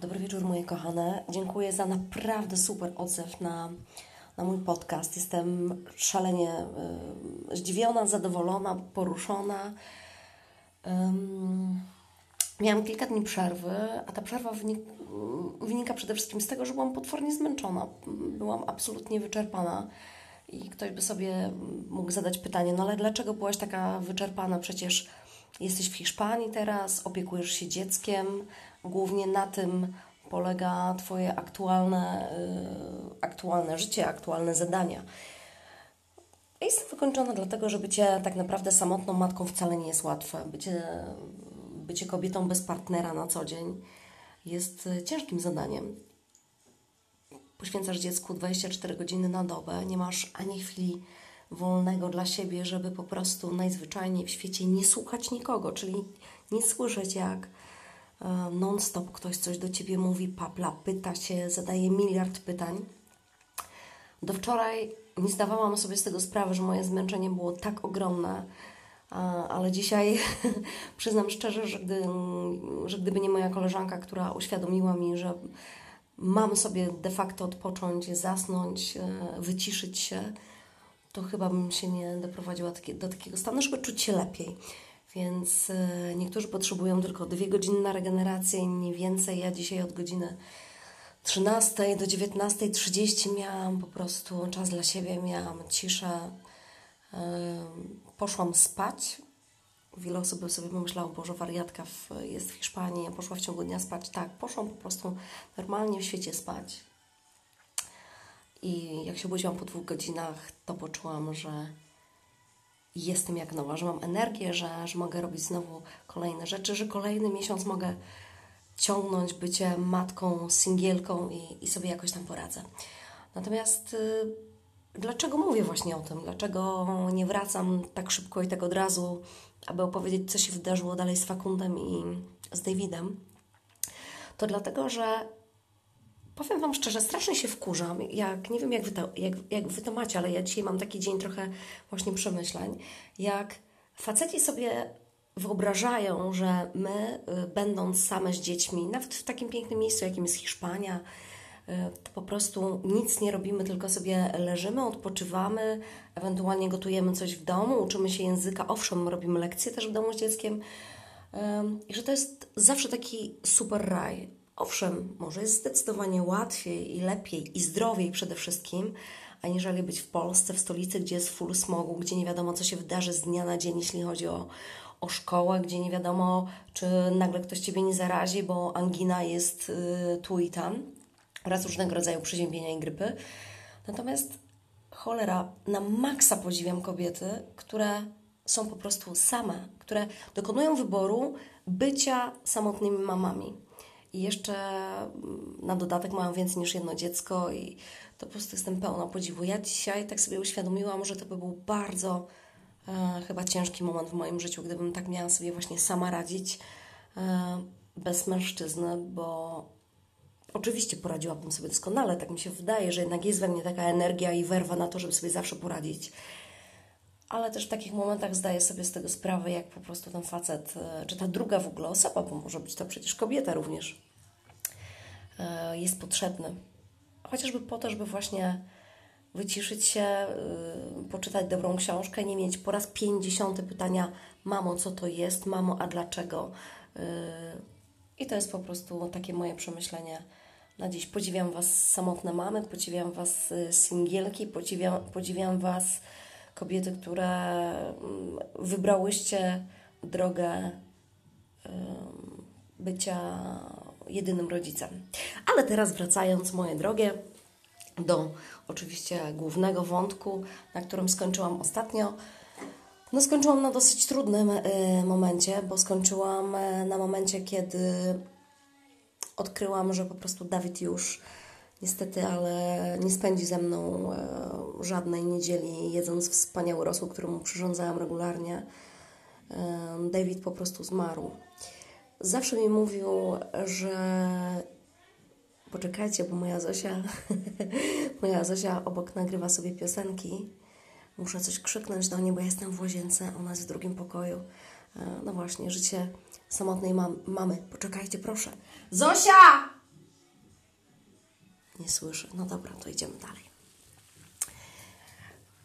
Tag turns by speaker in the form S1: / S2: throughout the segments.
S1: Dobry wieczór, moje kochane. Dziękuję za naprawdę super odzew na, na mój podcast. Jestem szalenie y, zdziwiona, zadowolona, poruszona. Miałam kilka dni przerwy, a ta przerwa wynik, wynika przede wszystkim z tego, że byłam potwornie zmęczona. Byłam absolutnie wyczerpana. I ktoś by sobie mógł zadać pytanie, no ale dlaczego byłaś taka wyczerpana? Przecież jesteś w Hiszpanii teraz, opiekujesz się dzieckiem, głównie na tym polega Twoje aktualne, yy, aktualne życie, aktualne zadania. Jestem wykończona dlatego, że bycie tak naprawdę samotną matką wcale nie jest łatwe. Bycie, bycie kobietą bez partnera na co dzień jest ciężkim zadaniem. Poświęcasz dziecku 24 godziny na dobę, nie masz ani chwili wolnego dla siebie, żeby po prostu najzwyczajniej w świecie nie słuchać nikogo, czyli nie słyszeć jak e, non-stop ktoś coś do ciebie mówi, papla, pyta się, zadaje miliard pytań. Do wczoraj nie zdawałam sobie z tego sprawy, że moje zmęczenie było tak ogromne, ale dzisiaj przyznam szczerze, że, gdy, że gdyby nie moja koleżanka, która uświadomiła mi, że mam sobie de facto odpocząć, zasnąć, e, wyciszyć się, to chyba bym się nie doprowadziła do takiego stanu, żeby czuć się lepiej. Więc e, niektórzy potrzebują tylko dwie godziny na regenerację, inni więcej. Ja dzisiaj od godziny 13 do 19.30 miałam po prostu czas dla siebie, miałam ciszę. E, poszłam spać. Wiele osób sobie pomyślało, Boże, wariatka w, jest w Hiszpanii, poszła w ciągu dnia spać. Tak, poszłam po prostu normalnie w świecie spać. I jak się obudziłam po dwóch godzinach, to poczułam, że jestem jak nowa, że mam energię, że, że mogę robić znowu kolejne rzeczy, że kolejny miesiąc mogę ciągnąć bycie matką, singielką i, i sobie jakoś tam poradzę. Natomiast y, dlaczego mówię właśnie o tym? Dlaczego nie wracam tak szybko i tak od razu, aby opowiedzieć, co się wydarzyło dalej z Fakundem i z Davidem? To dlatego, że powiem Wam szczerze, strasznie się wkurzam. Jak, nie wiem, jak wy, to, jak, jak wy to macie, ale ja dzisiaj mam taki dzień trochę właśnie przemyśleń. Jak faceci sobie wyobrażają, że my, y, będąc same z dziećmi, nawet w takim pięknym miejscu, jakim jest Hiszpania, y, to po prostu nic nie robimy, tylko sobie leżymy, odpoczywamy, ewentualnie gotujemy coś w domu, uczymy się języka. Owszem, robimy lekcje też w domu z dzieckiem. I że to jest zawsze taki super raj. Owszem, może jest zdecydowanie łatwiej i lepiej i zdrowiej przede wszystkim, aniżeli być w Polsce, w stolicy, gdzie jest full smogu, gdzie nie wiadomo, co się wydarzy z dnia na dzień, jeśli chodzi o, o szkołę, gdzie nie wiadomo, czy nagle ktoś Ciebie nie zarazi, bo angina jest y, tu i tam oraz różnego rodzaju przeziębienia i grypy. Natomiast cholera, na maksa podziwiam kobiety, które są po prostu same, które dokonują wyboru bycia samotnymi mamami i jeszcze mm, na dodatek mają więcej niż jedno dziecko i to po prostu jestem pełna podziwu. Ja dzisiaj tak sobie uświadomiłam, że to by był bardzo e, chyba ciężki moment w moim życiu, gdybym tak miała sobie właśnie sama radzić e, bez mężczyzny, bo oczywiście poradziłabym sobie doskonale, tak mi się wydaje, że jednak jest we mnie taka energia i werwa na to, żeby sobie zawsze poradzić ale też w takich momentach zdaję sobie z tego sprawę, jak po prostu ten facet, e, czy ta druga w ogóle osoba, bo może być to przecież kobieta również, e, jest potrzebny. Chociażby po to, żeby właśnie wyciszyć się, e, poczytać dobrą książkę, nie mieć po raz pięćdziesiąty pytania mamo, co to jest, mamo, a dlaczego? I to jest po prostu takie moje przemyślenie na dziś. Podziwiam Was samotne mamy, podziwiam Was singielki, podziwiam, podziwiam Was kobiety, które mm, wybrałyście drogę bycia jedynym rodzicem. Ale teraz wracając, moje drogie, do oczywiście głównego wątku, na którym skończyłam ostatnio. No skończyłam na dosyć trudnym y, momencie, bo skończyłam y, na momencie, kiedy odkryłam, że po prostu Dawid już Niestety, ale nie spędzi ze mną e, żadnej niedzieli jedząc wspaniały rosół, który mu przyrządzałam regularnie. David po prostu zmarł. Zawsze mi mówił, że poczekajcie, bo moja Zosia, moja Zosia obok nagrywa sobie piosenki. Muszę coś krzyknąć do niej, bo jestem w łazience, ona jest w drugim pokoju. E, no właśnie, życie samotnej mam mamy. Poczekajcie, proszę. Zosia! Nie słyszy. No dobra, to idziemy dalej.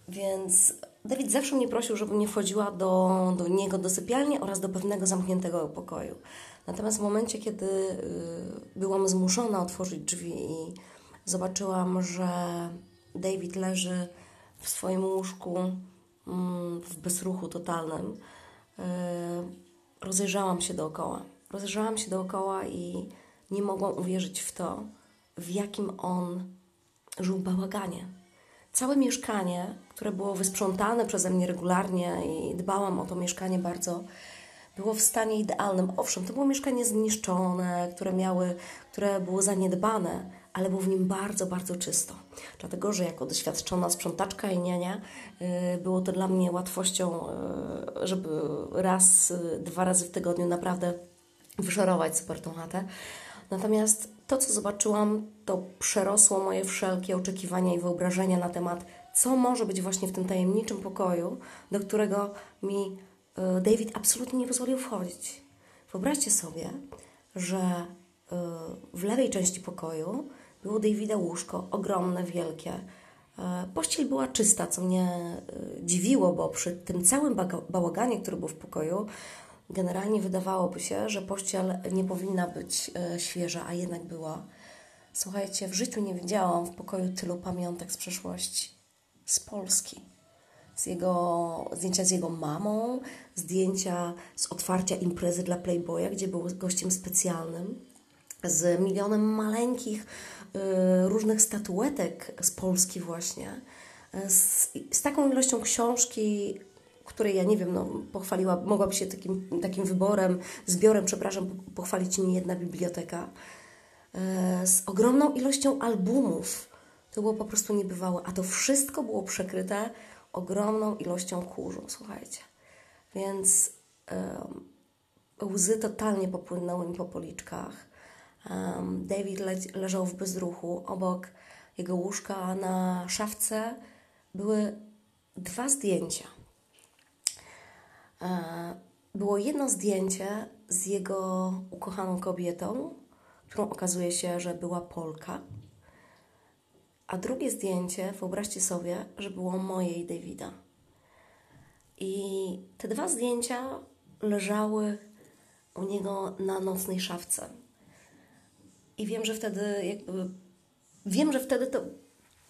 S1: Więc Dawid zawsze mnie prosił, żebym nie wchodziła do, do niego do sypialni oraz do pewnego zamkniętego pokoju. Natomiast w momencie, kiedy y, byłam zmuszona otworzyć drzwi i zobaczyłam, że David leży w swoim łóżku mm, w bezruchu totalnym, y, rozejrzałam się dookoła. Rozejrzałam się dookoła i nie mogłam uwierzyć w to, w jakim on żył bałaganie. Całe mieszkanie, które było wysprzątane przeze mnie regularnie i dbałam o to mieszkanie bardzo, było w stanie idealnym. Owszem, to było mieszkanie zniszczone, które miały, które było zaniedbane, ale było w nim bardzo, bardzo czysto. Dlatego, że jako doświadczona sprzątaczka i niania, y, było to dla mnie łatwością, y, żeby raz, y, dwa razy w tygodniu naprawdę wyszorować super tą chatę. Natomiast to, co zobaczyłam, to przerosło moje wszelkie oczekiwania i wyobrażenia na temat, co może być właśnie w tym tajemniczym pokoju, do którego mi e, David absolutnie nie pozwolił wchodzić. Wyobraźcie sobie, że e, w lewej części pokoju było Davida łóżko, ogromne, wielkie. E, pościel była czysta, co mnie dziwiło, bo przy tym całym bałaganie, który był w pokoju, Generalnie wydawałoby się, że pościel nie powinna być e, świeża, a jednak była. Słuchajcie, w życiu nie widziałam w pokoju tylu pamiątek z przeszłości. Z Polski. Z jego, zdjęcia z jego mamą, zdjęcia z otwarcia imprezy dla Playboya, gdzie był gościem specjalnym, z milionem maleńkich y, różnych statuetek z Polski właśnie, z, z taką ilością książki której ja nie wiem, no, pochwaliła, mogłaby się takim, takim wyborem, zbiorem, przepraszam, pochwalić nie jedna biblioteka, e, z ogromną ilością albumów. To było po prostu niebywałe, a to wszystko było przekryte ogromną ilością kurzu, słuchajcie. Więc łzy totalnie popłynęły mi po policzkach. David le leżał w bezruchu. Obok jego łóżka na szafce były dwa zdjęcia – E, było jedno zdjęcie z jego ukochaną kobietą, którą okazuje się, że była Polka. A drugie zdjęcie, wyobraźcie sobie, że było moje i Davida. I te dwa zdjęcia leżały u niego na nocnej szafce. I wiem, że wtedy jakby, wiem, że wtedy to,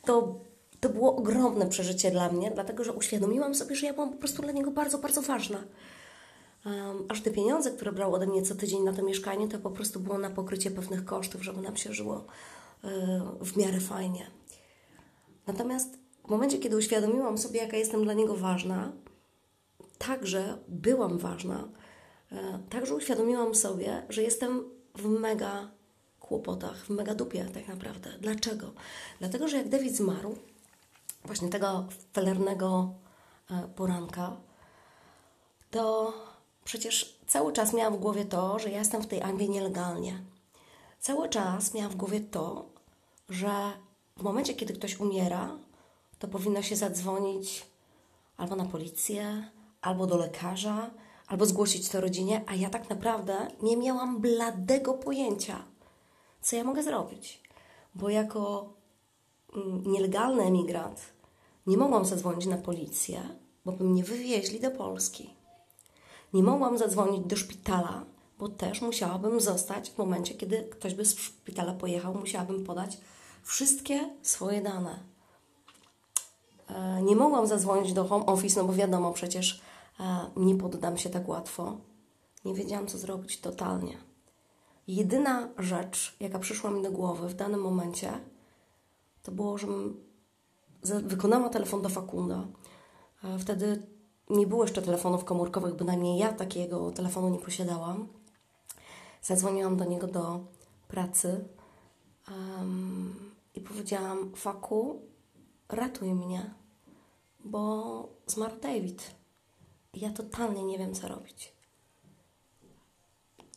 S1: to to było ogromne przeżycie dla mnie, dlatego że uświadomiłam sobie, że ja byłam po prostu dla niego bardzo, bardzo ważna. Um, aż te pieniądze, które brał ode mnie co tydzień na to mieszkanie, to po prostu było na pokrycie pewnych kosztów, żeby nam się żyło yy, w miarę fajnie. Natomiast w momencie, kiedy uświadomiłam sobie, jaka jestem dla niego ważna, także byłam ważna, yy, także uświadomiłam sobie, że jestem w mega kłopotach, w mega dupie tak naprawdę. Dlaczego? Dlatego, że jak David zmarł, właśnie tego felernego e, poranka, to przecież cały czas miałam w głowie to, że ja jestem w tej Anglii nielegalnie. Cały czas miałam w głowie to, że w momencie, kiedy ktoś umiera, to powinno się zadzwonić albo na policję, albo do lekarza, albo zgłosić to rodzinie, a ja tak naprawdę nie miałam bladego pojęcia, co ja mogę zrobić. Bo jako mm, nielegalny emigrant nie mogłam zadzwonić na policję, bo by mnie wywieźli do Polski. Nie mogłam zadzwonić do szpitala, bo też musiałabym zostać w momencie, kiedy ktoś by z szpitala pojechał, musiałabym podać wszystkie swoje dane. E, nie mogłam zadzwonić do home office, no bo wiadomo, przecież e, nie poddam się tak łatwo. Nie wiedziałam, co zrobić totalnie. Jedyna rzecz, jaka przyszła mi do głowy w danym momencie, to było, żebym wykonała telefon do Fakunda. Wtedy nie było jeszcze telefonów komórkowych, bynajmniej ja takiego telefonu nie posiadałam. Zadzwoniłam do niego do pracy um, i powiedziałam: Faku, ratuj mnie, bo zmarł David. I ja totalnie nie wiem, co robić.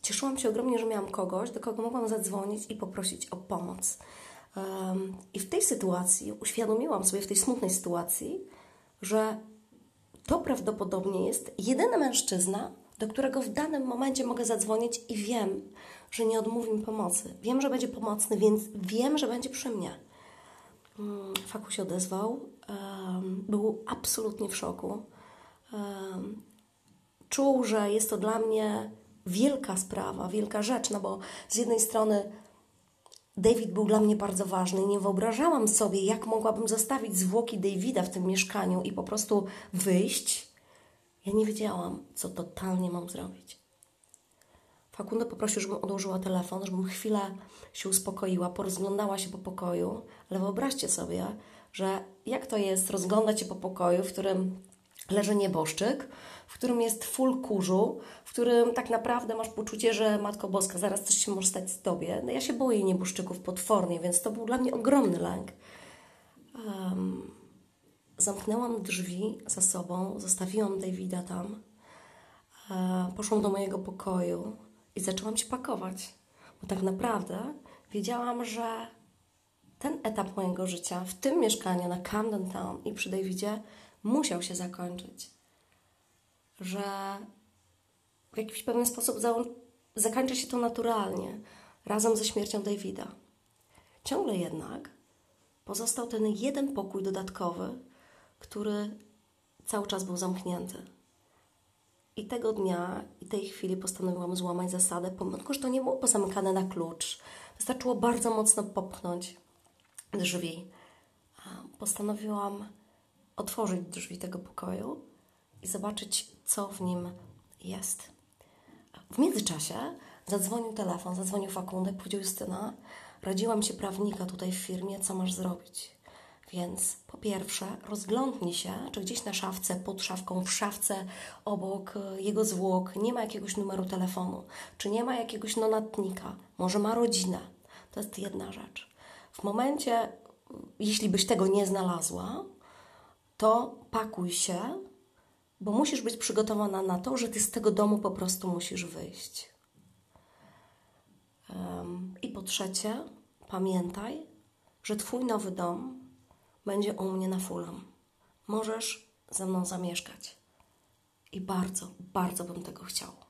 S1: Cieszyłam się ogromnie, że miałam kogoś, do kogo mogłam zadzwonić i poprosić o pomoc. I w tej sytuacji uświadomiłam sobie, w tej smutnej sytuacji, że to prawdopodobnie jest jedyny mężczyzna, do którego w danym momencie mogę zadzwonić i wiem, że nie odmówi mi pomocy. Wiem, że będzie pomocny, więc wiem, że będzie przy mnie. Mm, Faku się odezwał. Był absolutnie w szoku. Czuł, że jest to dla mnie wielka sprawa, wielka rzecz, no bo z jednej strony David był dla mnie bardzo ważny. Nie wyobrażałam sobie, jak mogłabym zostawić zwłoki Davida w tym mieszkaniu i po prostu wyjść. Ja nie wiedziałam, co totalnie mam zrobić. Fakundo poprosił, żebym odłożyła telefon, żebym chwilę się uspokoiła, porozglądała się po pokoju, ale wyobraźcie sobie, że jak to jest rozglądać się po pokoju, w którym leży nieboszczyk, w którym jest full kurzu, w którym tak naprawdę masz poczucie, że Matko Boska, zaraz coś się może stać z Tobie. No ja się boję nieboszczyków potwornie, więc to był dla mnie ogromny lęk. Um, zamknęłam drzwi za sobą, zostawiłam Davida tam, e, poszłam do mojego pokoju i zaczęłam się pakować. Bo tak naprawdę wiedziałam, że ten etap mojego życia w tym mieszkaniu na Camden Town i przy Davidzie musiał się zakończyć. Że w jakiś pewien sposób zakończy się to naturalnie, razem ze śmiercią Davida. Ciągle jednak pozostał ten jeden pokój dodatkowy, który cały czas był zamknięty. I tego dnia i tej chwili postanowiłam złamać zasadę, pomimo że to nie było pozamykane na klucz. Wystarczyło bardzo mocno popchnąć drzwi. Postanowiłam otworzyć drzwi tego pokoju i zobaczyć, co w nim jest. W międzyczasie zadzwonił telefon, zadzwonił Fakundę, powiedział Justyna, radziłam się prawnika tutaj w firmie, co masz zrobić. Więc po pierwsze, rozglądnij się, czy gdzieś na szafce, pod szafką, w szafce obok e, jego zwłok nie ma jakiegoś numeru telefonu, czy nie ma jakiegoś nonatnika, może ma rodzinę. To jest jedna rzecz. W momencie, jeśli byś tego nie znalazła, to pakuj się, bo musisz być przygotowana na to, że ty z tego domu po prostu musisz wyjść. Um, I po trzecie, pamiętaj, że Twój nowy dom będzie u mnie na Fulham. Możesz ze mną zamieszkać. I bardzo, bardzo bym tego chciał.